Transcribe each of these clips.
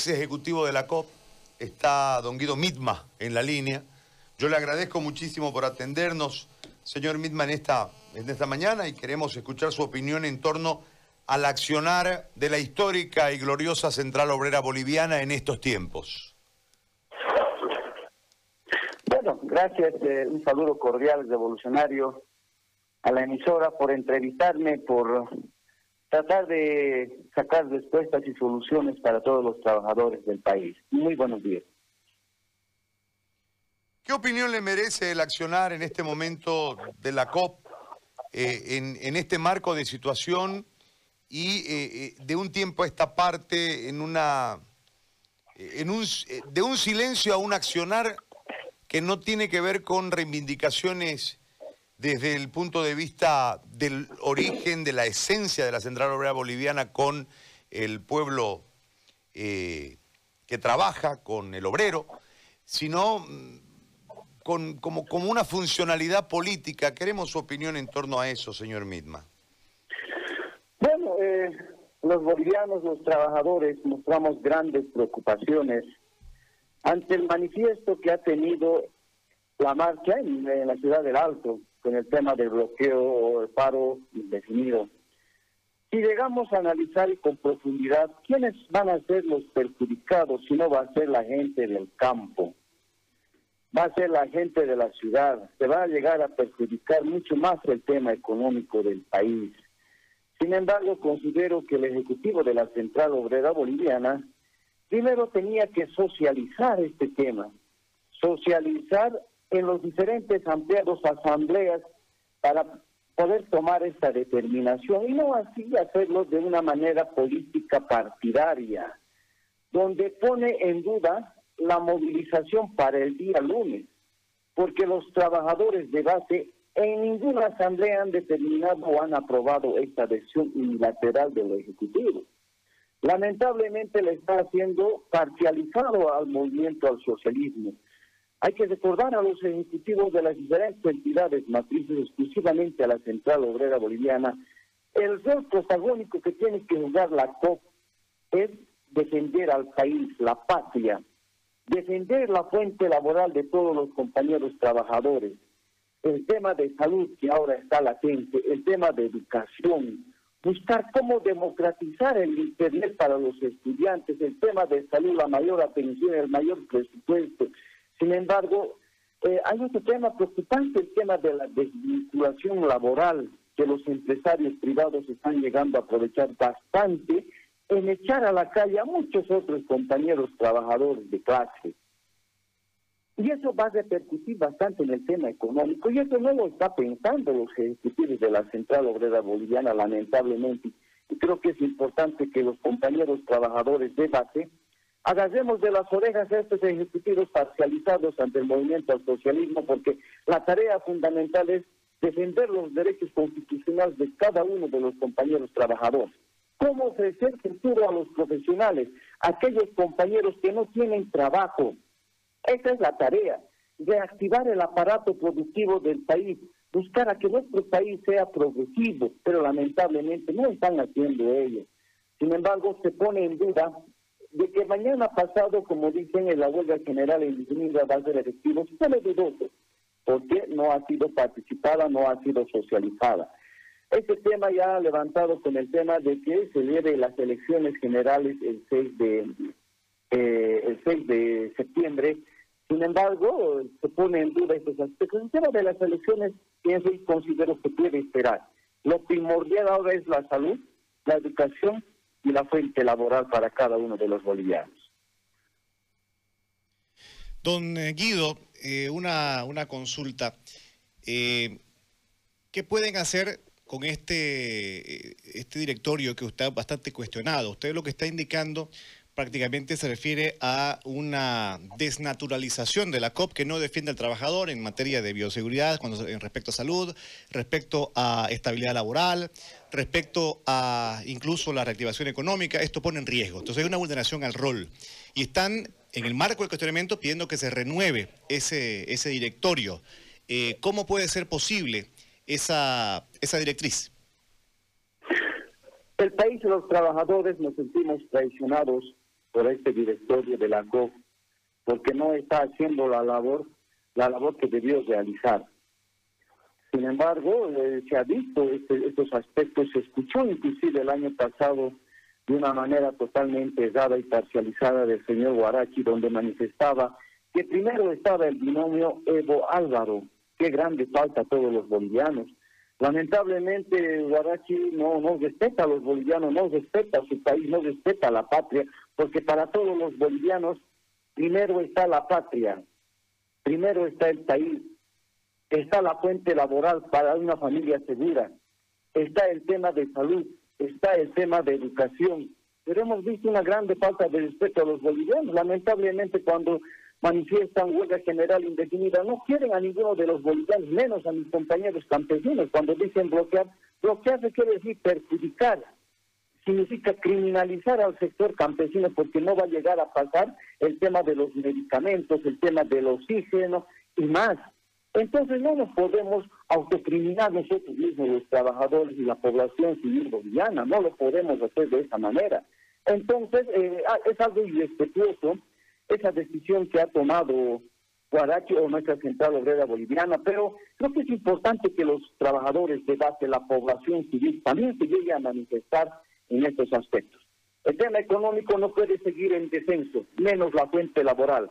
ex ejecutivo de la COP, está don Guido Mitma en la línea. Yo le agradezco muchísimo por atendernos, señor Mitma, en esta, en esta mañana y queremos escuchar su opinión en torno al accionar de la histórica y gloriosa Central Obrera Boliviana en estos tiempos. Bueno, gracias, eh, un saludo cordial, revolucionario, a la emisora por entrevistarme, por tratar de sacar respuestas y soluciones para todos los trabajadores del país. Muy buenos días. ¿Qué opinión le merece el accionar en este momento de la COP eh, en, este marco de situación y eh, eh, de un tiempo a esta parte en una en un, de un silencio a un accionar que no tiene que ver con reivindicaciones desde el punto de vista del origen, de la esencia de la Central Obrera Boliviana con el pueblo eh, que trabaja, con el obrero, sino mm, con, como, una funcionalidad política. Queremos su opinión en torno a eso, señor Midma. Bueno, eh, los bolivianos, los trabajadores, mostramos grandes preocupaciones ante el manifiesto que ha tenido la marcha en la ciudad del Alto con el tema del bloqueo o el paro indefinido. Si llegamos a analizar con profundidad quiénes van a ser los perjudicados, si no va a ser la gente del campo, va a ser la gente de la ciudad, se va a llegar a perjudicar mucho más el tema económico del país. Sin embargo, considero que el Ejecutivo de la Central Obrera Boliviana primero tenía que socializar este tema, socializar en los diferentes ampliados asambleas para poder tomar esta determinación y no así hacerlo de una manera política partidaria, donde pone en duda la movilización para el día lunes, porque los trabajadores de base en ninguna asamblea han determinado o han aprobado esta decisión unilateral del Ejecutivo. Lamentablemente le está haciendo parcializado al movimiento al socialismo hay que recordar a los ejecutivos de las diferentes entidades matrices, exclusivamente a la Central Obrera Boliviana, el rol protagónico que tiene que jugar la COP es defender al país, la patria, defender la fuente laboral de todos los compañeros trabajadores, el tema de salud que ahora está latente, el tema de educación, buscar cómo democratizar el Internet para los estudiantes, el tema de salud, la mayor atención, el mayor presupuesto, sin embargo, eh, hay otro tema preocupante, el tema de la desvinculación laboral, que los empresarios privados están llegando a aprovechar bastante en echar a la calle a muchos otros compañeros trabajadores de clase. Y eso va a repercutir bastante en el tema económico, y eso no lo está pensando los ejecutivos de la Central Obrera Boliviana, lamentablemente. Y creo que es importante que los compañeros trabajadores de base Agarremos de las orejas a estos ejecutivos parcializados ante el movimiento al socialismo, porque la tarea fundamental es defender los derechos constitucionales de cada uno de los compañeros trabajadores. ¿Cómo ofrecer futuro a los profesionales, a aquellos compañeros que no tienen trabajo? Esa es la tarea, reactivar el aparato productivo del país, buscar a que nuestro país sea progresivo, pero lamentablemente no están haciendo ello. Sin embargo, se pone en duda de que mañana pasado, como dicen en la huelga general indefinida va a ser efectivo, se me dudoso, porque no ha sido participada, no ha sido socializada. Este tema ya ha levantado con el tema de que se lleve las elecciones generales el 6 de, eh, el 6 de septiembre. Sin embargo, se pone en duda estos aspectos. El tema de las elecciones, pienso y considero que puede esperar. Lo primordial ahora es la salud, la educación y la fuente laboral para cada uno de los bolivianos. Don eh, Guido, eh, una, una, consulta. Eh, ¿Qué pueden hacer con este, este directorio que ha bastante cuestionado? Usted lo que está indicando prácticamente se refiere a una desnaturalización de la COP que no defiende al trabajador en materia de bioseguridad, cuando, en respecto a salud, respecto a estabilidad laboral, respecto a incluso la reactivación económica. Esto pone en riesgo. Entonces hay una vulneración al rol. Y están en el marco del cuestionamiento pidiendo que se renueve ese, ese directorio. Eh, ¿Cómo puede ser posible esa, esa directriz? El país y los trabajadores nos sentimos traicionados por este directorio de la COP, porque no está haciendo la labor, la labor que debió realizar. Sin embargo, eh, se ha visto este, estos aspectos, se escuchó inclusive el año pasado de una manera totalmente errada y parcializada del señor Guarachi, donde manifestaba que primero estaba el binomio Evo Álvaro, qué grande falta a todos los bolivianos. Lamentablemente Guarachi no, no respeta a los bolivianos, no respeta a su país, no respeta a la patria, porque para todos los bolivianos primero está la patria, primero está el país, está la fuente laboral para una familia segura, está el tema de salud, está el tema de educación. Pero hemos visto una grande falta de respeto a los bolivianos. Lamentablemente cuando manifiestan huelga general indefinida, no quieren a ninguno de los bolivianos, menos a mis compañeros campesinos. Cuando dicen bloquear, bloquear se quiere decir perjudicar, significa criminalizar al sector campesino porque no va a llegar a pasar el tema de los medicamentos, el tema del oxígeno y más. Entonces no nos podemos autocriminar nosotros mismos, los trabajadores y la población civil boliviana, no lo podemos hacer de esa manera. Entonces eh, ah, es algo irrespetuoso esa decisión que ha tomado Guarachi o nuestra Central Obrera Boliviana, pero creo que es importante que los trabajadores de base, la población civil, también se lleguen a manifestar en estos aspectos. El tema económico no puede seguir en descenso, menos la fuente laboral.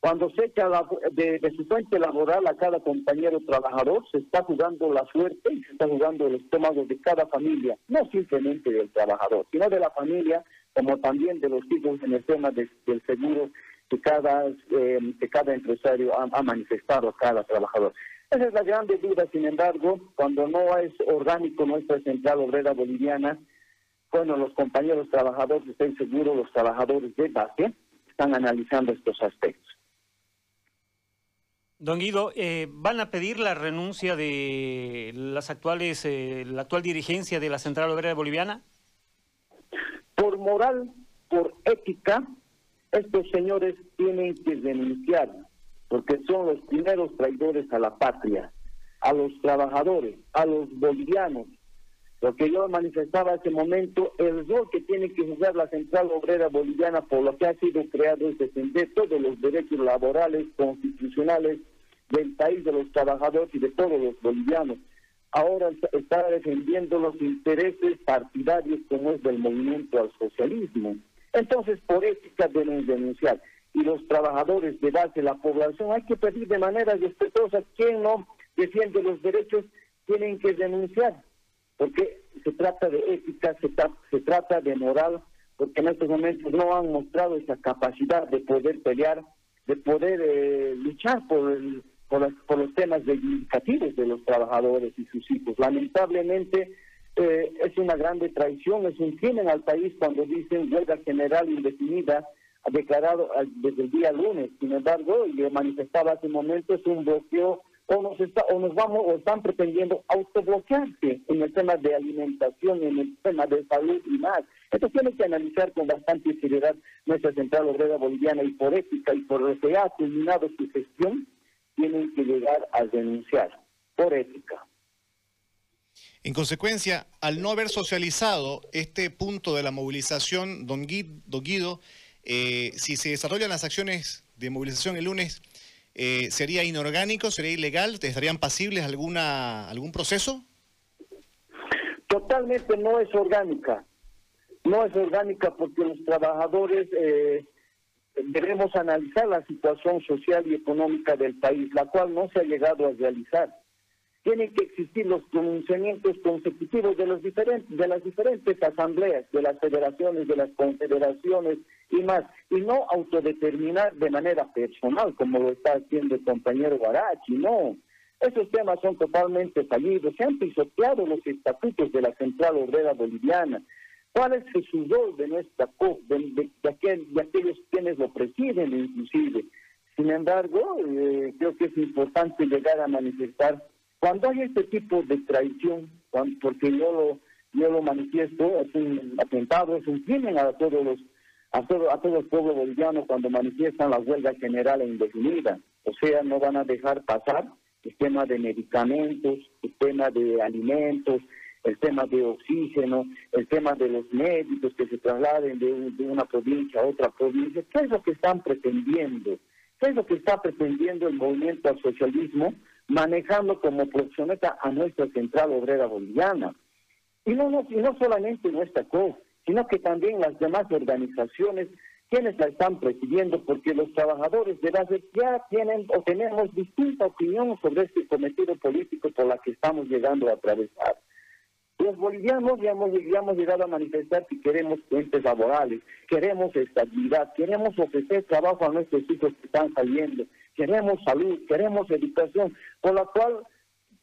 Cuando se echa de, su fuente laboral a cada compañero trabajador, se está jugando la suerte y se está jugando el estómago de cada familia, no simplemente del trabajador, sino de la familia, como también de los hijos en el tema del seguro que cada, eh, que cada empresario ha, manifestado a cada trabajador. Esa es la grande duda, sin embargo, cuando no es orgánico nuestra central obrera boliviana, bueno, los compañeros trabajadores, estén seguros, los trabajadores de base, están analizando estos aspectos. Don Guido, eh, ¿van a pedir la renuncia de las actuales, eh, la actual dirigencia de la Central Obrera Boliviana? Por moral, por ética, estos señores tienen que denunciar, porque son los primeros traidores a la patria, a los trabajadores, a los bolivianos. Lo que yo manifestaba ese momento, el rol que tiene que jugar la Central Obrera Boliviana por lo que ha sido creado es defender todos los derechos laborales, constitucionales del país, de los trabajadores y de todos los bolivianos. Ahora está defendiendo los intereses partidarios como es del movimiento al socialismo. Entonces, por ética deben denunciar. Y los trabajadores de base, la población, hay que pedir de manera respetuosa, quien no defiende los derechos, tienen que denunciar porque se trata de ética, se, se trata de moral, porque en estos momentos no han mostrado esa capacidad de poder pelear, de poder eh, luchar por, por, los temas reivindicativos de los trabajadores y sus hijos. Lamentablemente eh, es una grande traición, es un crimen al país cuando dicen huelga general indefinida, ha declarado desde el día lunes. Sin embargo, y manifestaba hace un momento, es un bloqueo o nos, está, o nos vamos o están pretendiendo autobloquearse en el tema de alimentación, en el tema de salud y más. Esto tiene que analizar con bastante seriedad nuestra Central Obrera Boliviana y por ética y por lo que ha culminado su gestión, tienen que llegar a denunciar por ética. En consecuencia, al no haber socializado este punto de la movilización, don Guido, eh, si se desarrollan las acciones de movilización el lunes, eh, ¿sería inorgánico, sería ilegal? ¿Estarían pasibles alguna algún proceso? Totalmente no es orgánica. No es orgánica porque los trabajadores eh, debemos analizar la situación social y económica del país, la cual no se ha llegado a realizar tienen que existir los pronunciamientos consecutivos de los diferentes de las diferentes asambleas, de las federaciones, de las confederaciones y más, y no autodeterminar de manera personal como lo está haciendo el compañero Guarachi, no. Esos temas son totalmente fallidos, se han pisoteado los estatutos de la Central Obrera Boliviana. ¿Cuál es el rol de nuestra COP, de, aquellos quienes lo presiden inclusive? Sin embargo, eh, creo que es importante llegar a manifestar cuando hay este tipo de traición, porque yo lo, yo lo manifiesto, es un atentado, es un crimen a todos los a todo, a todo el pueblo boliviano cuando manifiestan la huelga general e indefinida. O sea, no van a dejar pasar el tema de medicamentos, el tema de alimentos, el tema de oxígeno, el tema de los médicos que se trasladen de, de una provincia a otra provincia. ¿Qué es lo que están pretendiendo? ¿Qué es lo que está pretendiendo el movimiento al socialismo manejando como proxoneta a nuestra central obrera boliviana? Y no, no, y no solamente nuestra COP, sino que también las demás organizaciones quienes la están presidiendo, porque los trabajadores de base ya tienen o tenemos distinta opinión sobre este cometido político por la que estamos llegando a atravesar. Los bolivianos ya hemos, ya hemos llegado a manifestar que queremos fuentes laborales, queremos estabilidad, queremos ofrecer trabajo a nuestros hijos que están saliendo, queremos salud, queremos educación, por la cual,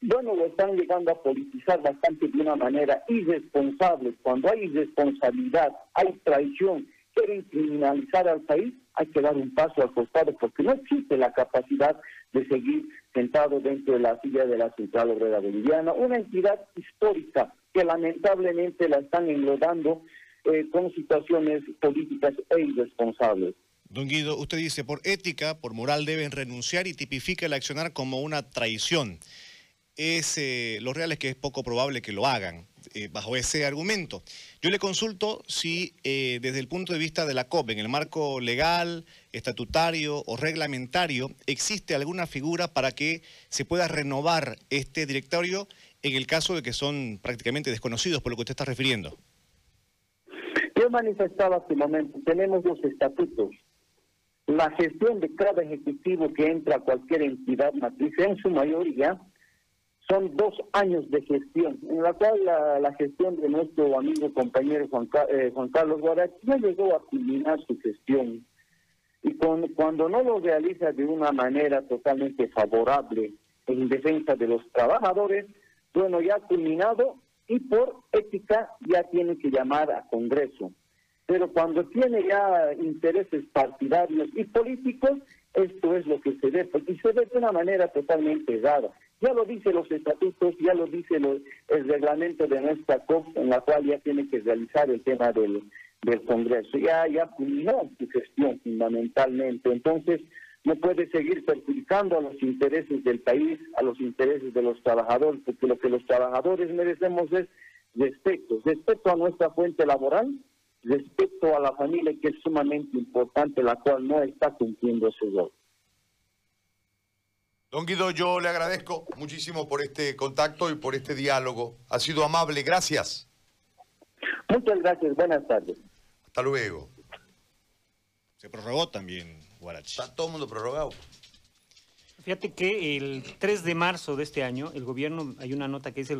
bueno, lo están llegando a politizar bastante de una manera irresponsable. Cuando hay irresponsabilidad, hay traición, quieren criminalizar al país, hay que dar un paso al costado porque no existe la capacidad de seguir sentado dentro de la silla de la Central Obrera Boliviana, una entidad histórica que lamentablemente la están enlodando eh, con situaciones políticas e irresponsables. Don Guido, usted dice, por ética, por moral deben renunciar y tipifica el accionar como una traición. Es, eh, lo real es que es poco probable que lo hagan eh, bajo ese argumento. Yo le consulto si desde el punto de vista de la COP, en el marco legal, estatutario o reglamentario, existe alguna figura para que se pueda renovar este directorio en el caso de que son prácticamente desconocidos por lo que usted está refiriendo? Yo manifestaba hace un momento, tenemos los estatutos. La gestión de cada ejecutivo que entra a cualquier entidad matriz, en su mayoría, son dos años de gestión, en la cual la, gestión de nuestro amigo compañero Juan, eh, Juan Carlos Guarachi ya llegó a culminar su gestión. Y cuando no lo realiza de una manera totalmente favorable en defensa de los trabajadores, bueno, ya ha culminado y por ética ya tiene que llamar a Congreso. Pero cuando tiene ya intereses partidarios y políticos, esto es lo que se ve, y se ve de una manera totalmente rara. Ya lo dice los estatutos, ya lo dice el reglamento de nuestra COP, en la cual ya tiene que realizar el tema del, del Congreso. Ya, ya culminó su gestión fundamentalmente. Entonces, no puede seguir perjudicando a los intereses del país, a los intereses de los trabajadores, porque lo que los trabajadores merecemos es respeto, respeto a nuestra fuente laboral, respeto a la familia que es sumamente importante, la cual no está cumpliendo ese rol. Don Guido, yo le agradezco muchísimo por este contacto y por este diálogo. Ha sido amable, gracias. Muchas gracias, buenas tardes. Hasta luego. Se prorrogó también Está todo el mundo prorrogado. Fíjate que el 3 de marzo de este año, el gobierno, hay una nota que dice...